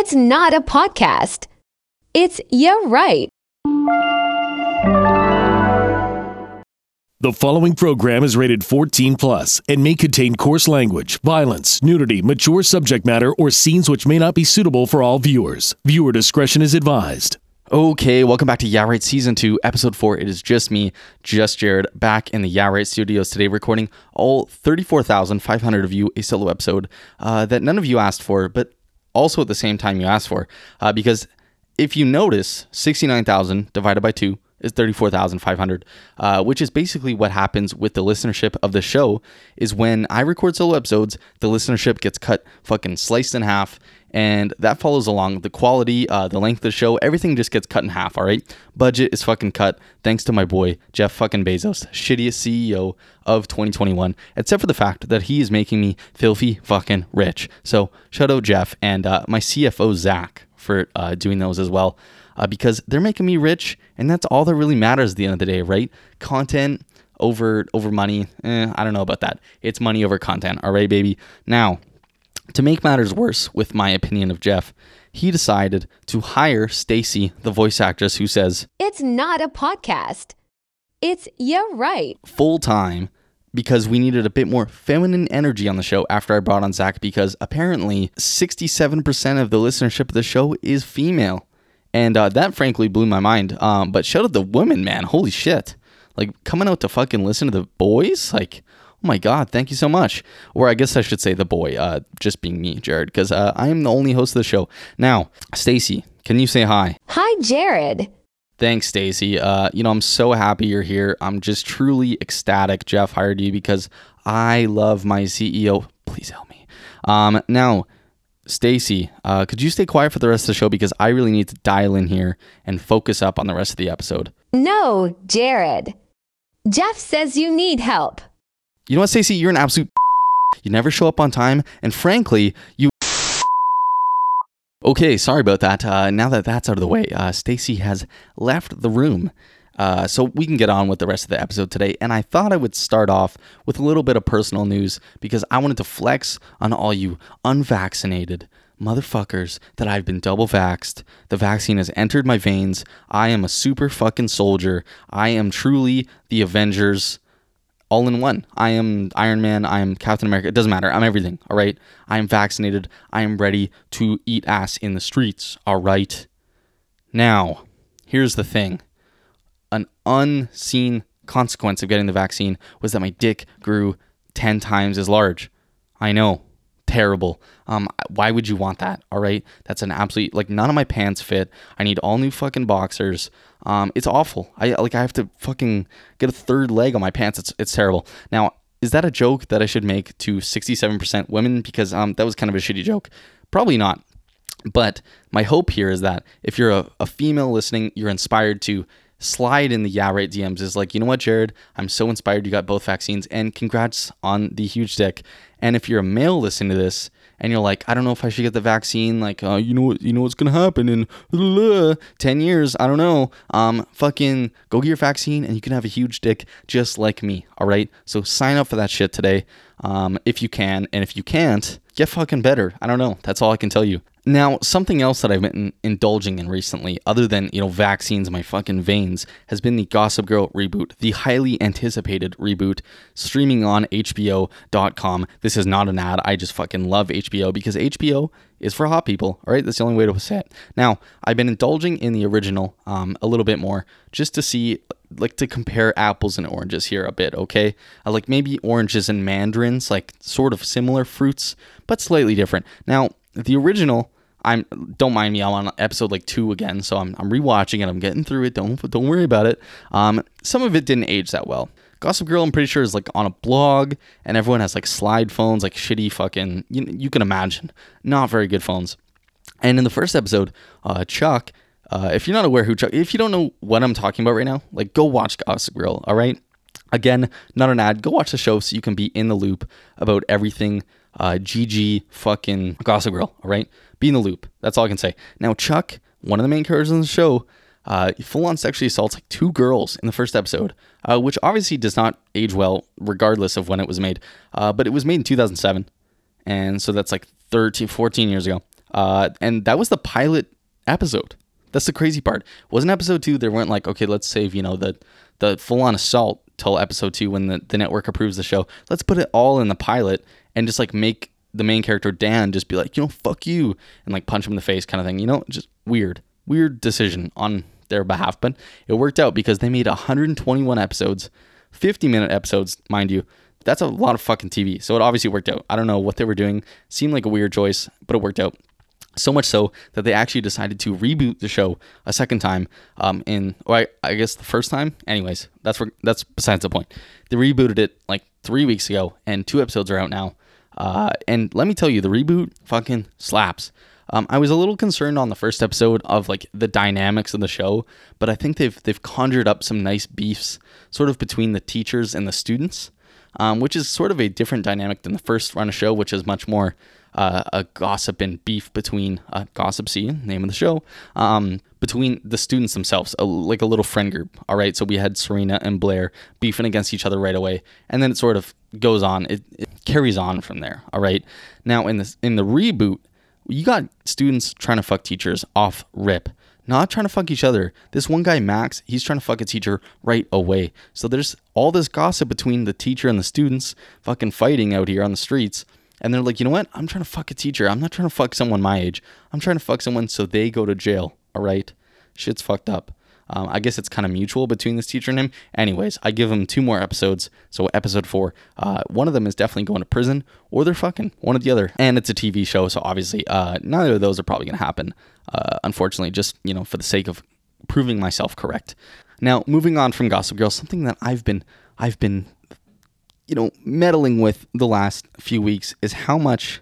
It's not a podcast. It's Yeah Right. The following program is rated 14 plus and may contain coarse language, violence, nudity, mature subject matter, or scenes which may not be suitable for all viewers. Viewer discretion is advised. Okay, welcome back to Yeah Right Season 2, Episode 4. It is just me, just Jared, back in the Yeah Right studios today, recording all 34,500 of you a solo episode uh, that none of you asked for, but also at the same time you asked for. Uh, because if you notice, 69,000 divided by 2 is 34,500, uh, which is basically what happens with the listenership of the show is when I record solo episodes, the listenership gets cut fucking sliced in half and that follows along the quality, uh, the length of the show, everything just gets cut in half, all right? Budget is fucking cut thanks to my boy, Jeff fucking Bezos, shittiest CEO of 2021, except for the fact that he is making me filthy fucking rich. So shout out Jeff and uh, my CFO, Zach, for uh, doing those as well uh, because they're making me rich, and that's all that really matters at the end of the day, right? Content over over money. Eh, I don't know about that. It's money over content. All right, baby. Now, to make matters worse, with my opinion of Jeff, he decided to hire Stacy, the voice actress who says It's not a podcast. It's Yeah Right. full time because we needed a bit more feminine energy on the show after I brought on Zach because apparently 67% of the listenership of the show is female. And uh, that frankly blew my mind. Um, but shout out the women, man. Holy shit. Like coming out to fucking listen to the boys? Like, oh my God, thank you so much. Or I guess I should say the boy, uh, just being me, Jared, because uh, I am the only host of the show. Now, Stacy, can you say hi? Hi, Jared. Thanks, Stacy. Uh, you know, I'm so happy you're here. I'm just truly ecstatic Jeff hired you because I love my CEO. Please help me. Um, now, Stacy, uh, could you stay quiet for the rest of the show because I really need to dial in here and focus up on the rest of the episode. No, Jared. Jeff says you need help. You know what, Stacy? You're an absolute. You never show up on time, and frankly, you. Okay, sorry about that. Uh, now that that's out of the way, uh, Stacy has left the room. Uh, so we can get on with the rest of the episode today. And I thought I would start off with a little bit of personal news because I wanted to flex on all you unvaccinated motherfuckers that I've been double vaxxed. The vaccine has entered my veins. I am a super fucking soldier. I am truly the Avengers all in one. I am Iron Man. I am Captain America. It doesn't matter. I'm everything. All right. I am vaccinated. I am ready to eat ass in the streets. All right. Now, here's the thing an unseen consequence of getting the vaccine was that my dick grew 10 times as large. I know. Terrible. Um, why would you want that? All right. That's an absolute, like, none of my pants fit. I need all new fucking boxers. Um, it's awful. I, like, I have to fucking get a third leg on my pants. It's, it's terrible. Now, is that a joke that I should make to 67% women? Because, um, that was kind of a shitty joke. Probably not. But my hope here is that if you're a, a female listening, you're inspired to slide in the yeah right DMs is like, you know what, Jared, I'm so inspired you got both vaccines and congrats on the huge dick. And if you're a male listening to this and you're like, I don't know if I should get the vaccine, like, uh, you know what, you know what's gonna happen in uh, ten years, I don't know. Um, fucking go get your vaccine and you can have a huge dick just like me. All right, so sign up for that shit today, um, if you can, and if you can't, get fucking better. I don't know. That's all I can tell you. Now, something else that I've been indulging in recently, other than, you know, vaccines in my fucking veins, has been the Gossip Girl reboot, the highly anticipated reboot, streaming on HBO.com. This is not an ad. I just fucking love HBO because HBO is for hot people. All right, that's the only way to say it. Now, I've been indulging in the original um, a little bit more just to see, like, to compare apples and oranges here a bit. Okay, uh, like maybe oranges and mandarins, like sort of similar fruits, but slightly different. Now, the original. I'm don't mind me. I'm on episode like two again, so I'm, I'm rewatching it. I'm getting through it. Don't don't worry about it. Um, some of it didn't age that well. Gossip Girl, I'm pretty sure is like on a blog, and everyone has like slide phones, like shitty fucking. You, you can imagine, not very good phones. And in the first episode, uh, Chuck, uh, if you're not aware who Chuck, if you don't know what I'm talking about right now, like go watch Gossip Girl. All right. Again, not an ad. Go watch the show so you can be in the loop about everything. Uh, GG fucking Gossip Girl. All right. Be in the loop. That's all I can say. Now, Chuck, one of the main characters in the show, uh, full on sexually assaults like two girls in the first episode, uh, which obviously does not age well, regardless of when it was made. Uh, but it was made in 2007. And so that's like 13, 14 years ago. Uh, and that was the pilot episode. That's the crazy part. Wasn't episode two? They weren't like, okay, let's save you know the the full on assault till episode two when the, the network approves the show. Let's put it all in the pilot and just like make the main character Dan just be like, you know, fuck you, and like punch him in the face, kind of thing. You know, just weird, weird decision on their behalf, but it worked out because they made 121 episodes, 50 minute episodes, mind you. That's a lot of fucking TV. So it obviously worked out. I don't know what they were doing. Seemed like a weird choice, but it worked out. So much so that they actually decided to reboot the show a second time. Um, in or I, I guess the first time. Anyways, that's where, that's besides the point. They rebooted it like three weeks ago, and two episodes are out now. Uh, and let me tell you, the reboot fucking slaps. Um, I was a little concerned on the first episode of like the dynamics of the show, but I think they've they've conjured up some nice beefs, sort of between the teachers and the students, um, which is sort of a different dynamic than the first run of show, which is much more uh, a gossip and beef between uh, gossip scene, name of the show, um, between the students themselves, a, like a little friend group. All right, so we had Serena and Blair beefing against each other right away, and then it sort of goes on. It, it carries on from there. All right. Now in the in the reboot, you got students trying to fuck teachers off rip not trying to fuck each other. This one guy, Max, he's trying to fuck a teacher right away. So there's all this gossip between the teacher and the students fucking fighting out here on the streets. And they're like, you know what? I'm trying to fuck a teacher. I'm not trying to fuck someone my age. I'm trying to fuck someone so they go to jail. All right? Shit's fucked up. Um, I guess it's kind of mutual between this teacher and him. Anyways, I give him two more episodes. So episode four, uh, one of them is definitely going to prison, or they're fucking one or the other. And it's a TV show, so obviously, uh, neither of those are probably going to happen. Uh, unfortunately, just you know, for the sake of proving myself correct. Now, moving on from Gossip Girl, something that I've been, I've been, you know, meddling with the last few weeks is how much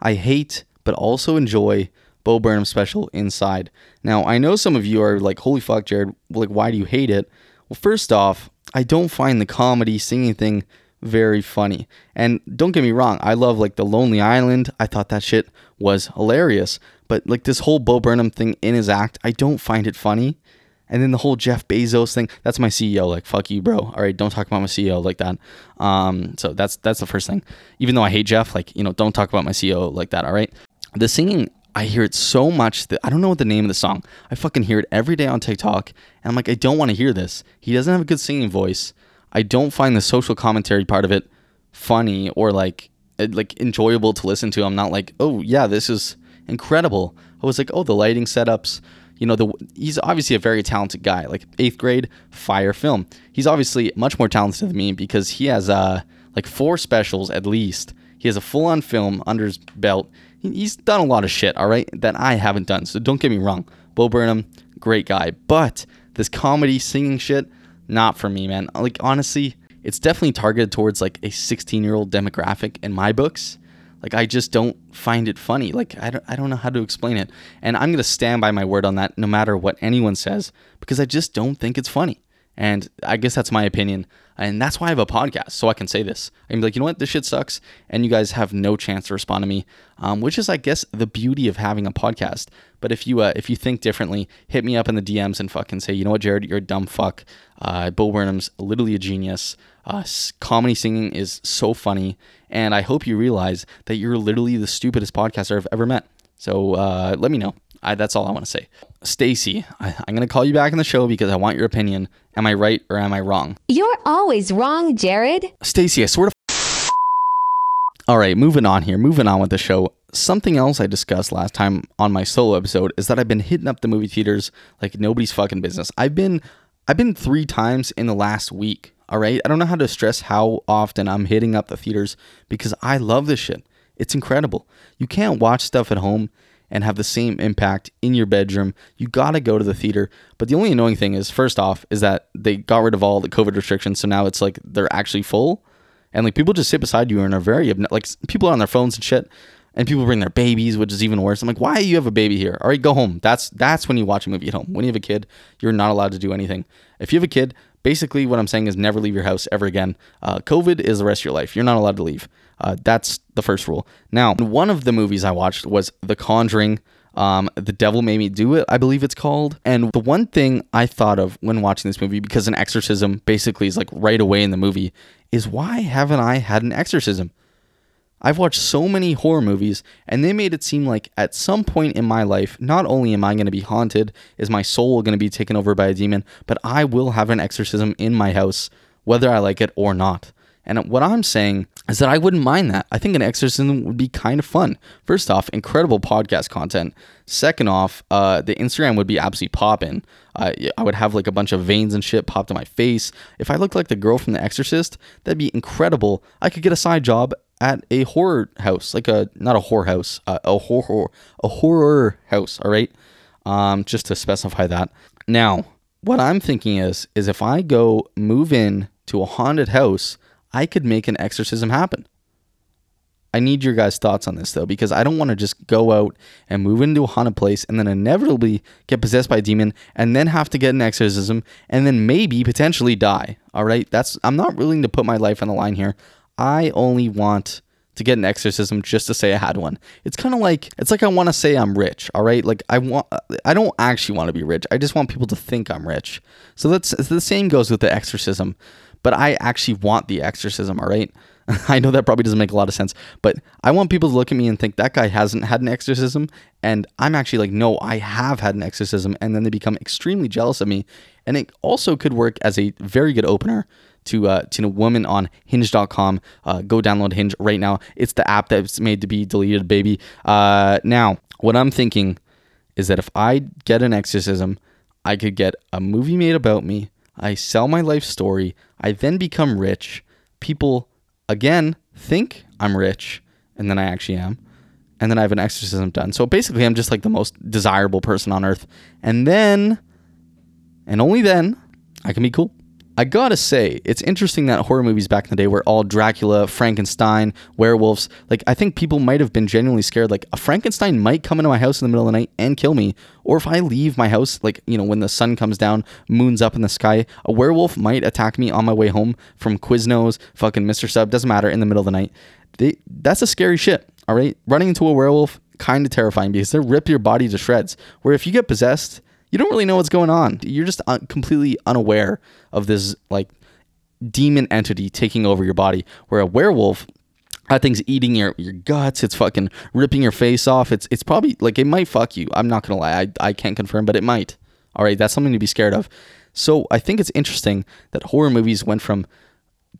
I hate, but also enjoy Bo Burnham special Inside. Now, I know some of you are like, holy fuck, Jared, like, why do you hate it? Well, first off, I don't find the comedy singing thing very funny. And don't get me wrong, I love like The Lonely Island. I thought that shit was hilarious. But like this whole Bo Burnham thing in his act, I don't find it funny. And then the whole Jeff Bezos thing, that's my CEO. Like, fuck you, bro. All right, don't talk about my CEO like that. Um, so that's that's the first thing. Even though I hate Jeff, like, you know, don't talk about my CEO like that, all right? The singing I hear it so much that I don't know what the name of the song. I fucking hear it every day on TikTok, and I'm like, I don't want to hear this. He doesn't have a good singing voice. I don't find the social commentary part of it funny or like eh, like enjoyable to listen to. I'm not like, oh yeah, this is incredible. I was like, oh, the lighting setups. You know, the he's obviously a very talented guy. Like eighth grade, fire film. He's obviously much more talented than me because he has uh like four specials at least. He has a full on film under his belt he's done a lot of shit, all right, that I haven't done. So don't get me wrong. Bo Burnham, great guy. But this comedy singing shit, not for me, man. Like, honestly, it's definitely targeted towards like a 16 year old demographic in my books. Like, I just don't find it funny. Like, I don't, I don't know how to explain it. And I'm going to stand by my word on that no matter what anyone says because I just don't think it's funny. And I guess that's my opinion. And that's why I have a podcast, so I can say this. I can be like, you know what, this shit sucks, and you guys have no chance to respond to me, um, which is, I guess, the beauty of having a podcast. But if you uh, if you think differently, hit me up in the DMs and fucking say, you know what, Jared, you're a dumb fuck. Uh, Bo Burnham's literally a genius. Uh, comedy singing is so funny, and I hope you realize that you're literally the stupidest podcaster I've ever met. So uh, let me know. I, that's all I want to say. Stacy, I, am going to call you back on the show because I want your opinion. Am I right or am I wrong? You're always wrong, Jared. Stacy, I sort of. All right, moving on here. Moving on with the show. Something else I discussed last time on my solo episode is that I've been hitting up the movie theaters like nobody's fucking business. I've been I've been 3 times in the last week. All right? I don't know how to stress how often I'm hitting up the theaters because I love this shit. It's incredible. You can't watch stuff at home and have the same impact in your bedroom, you gotta go to the theater. But the only annoying thing is, first off, is that they got rid of all the COVID restrictions, so now it's like they're actually full, and like people just sit beside you and are very like people are on their phones and shit, and people bring their babies, which is even worse. I'm like, why you have a baby here? All right, go home. That's that's when you watch a movie at home. When you have a kid, you're not allowed to do anything. If you have a kid, basically what I'm saying is never leave your house ever again. Uh, COVID is the rest of your life. You're not allowed to leave. Uh, that's the first rule. Now, one of the movies I watched was The Conjuring. Um, the Devil Made Me Do It, I believe it's called. And the one thing I thought of when watching this movie, because an exorcism basically is like right away in the movie, is why haven't I had an exorcism? I've watched so many horror movies, and they made it seem like at some point in my life, not only am I going to be haunted, is my soul going to be taken over by a demon, but I will have an exorcism in my house, whether I like it or not. And what I'm saying is that I wouldn't mind that. I think an exorcism would be kind of fun. First off, incredible podcast content. Second off, uh, the Instagram would be absolutely popping. Uh, I would have like a bunch of veins and shit popped on my face. If I looked like the girl from The Exorcist, that'd be incredible. I could get a side job at a horror house, like a not a horror house, uh, a horror a horror house. All right, um, just to specify that. Now, what I'm thinking is, is if I go move in to a haunted house I could make an exorcism happen. I need your guys' thoughts on this though, because I don't want to just go out and move into a haunted place and then inevitably get possessed by a demon and then have to get an exorcism and then maybe potentially die. All right, that's I'm not willing to put my life on the line here. I only want to get an exorcism just to say I had one. It's kind of like it's like I want to say I'm rich, all right? Like I want I don't actually want to be rich. I just want people to think I'm rich. So that's the same goes with the exorcism but I actually want the exorcism, all right? I know that probably doesn't make a lot of sense, but I want people to look at me and think that guy hasn't had an exorcism. And I'm actually like, no, I have had an exorcism. And then they become extremely jealous of me. And it also could work as a very good opener to uh, to a woman on hinge.com. Uh, go download Hinge right now. It's the app that's made to be deleted, baby. Uh, now, what I'm thinking is that if I get an exorcism, I could get a movie made about me I sell my life story. I then become rich. People, again, think I'm rich, and then I actually am. And then I have an exorcism done. So basically, I'm just like the most desirable person on earth. And then, and only then, I can be cool. I gotta say, it's interesting that horror movies back in the day were all Dracula, Frankenstein, werewolves. Like, I think people might have been genuinely scared. Like, a Frankenstein might come into my house in the middle of the night and kill me. Or if I leave my house, like, you know, when the sun comes down, moon's up in the sky, a werewolf might attack me on my way home from Quiznos, fucking Mr. Sub, doesn't matter, in the middle of the night. They, that's a scary shit, all right? Running into a werewolf, kind of terrifying because they rip your body to shreds. Where if you get possessed, you don't really know what's going on. You're just un- completely unaware of this like demon entity taking over your body. Where a werewolf, that thing's eating your, your guts. It's fucking ripping your face off. It's it's probably like it might fuck you. I'm not gonna lie. I, I can't confirm, but it might. All right, that's something to be scared of. So I think it's interesting that horror movies went from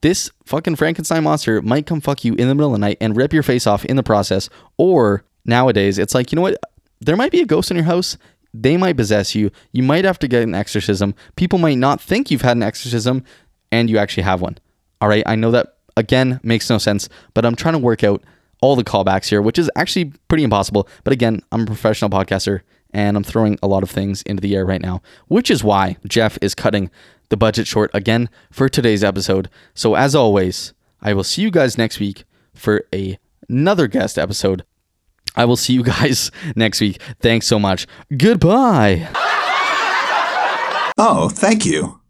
this fucking Frankenstein monster might come fuck you in the middle of the night and rip your face off in the process, or nowadays it's like you know what, there might be a ghost in your house. They might possess you. You might have to get an exorcism. People might not think you've had an exorcism and you actually have one. All right. I know that again makes no sense, but I'm trying to work out all the callbacks here, which is actually pretty impossible. But again, I'm a professional podcaster and I'm throwing a lot of things into the air right now, which is why Jeff is cutting the budget short again for today's episode. So as always, I will see you guys next week for a, another guest episode I will see you guys next week. Thanks so much. Goodbye. Oh, thank you.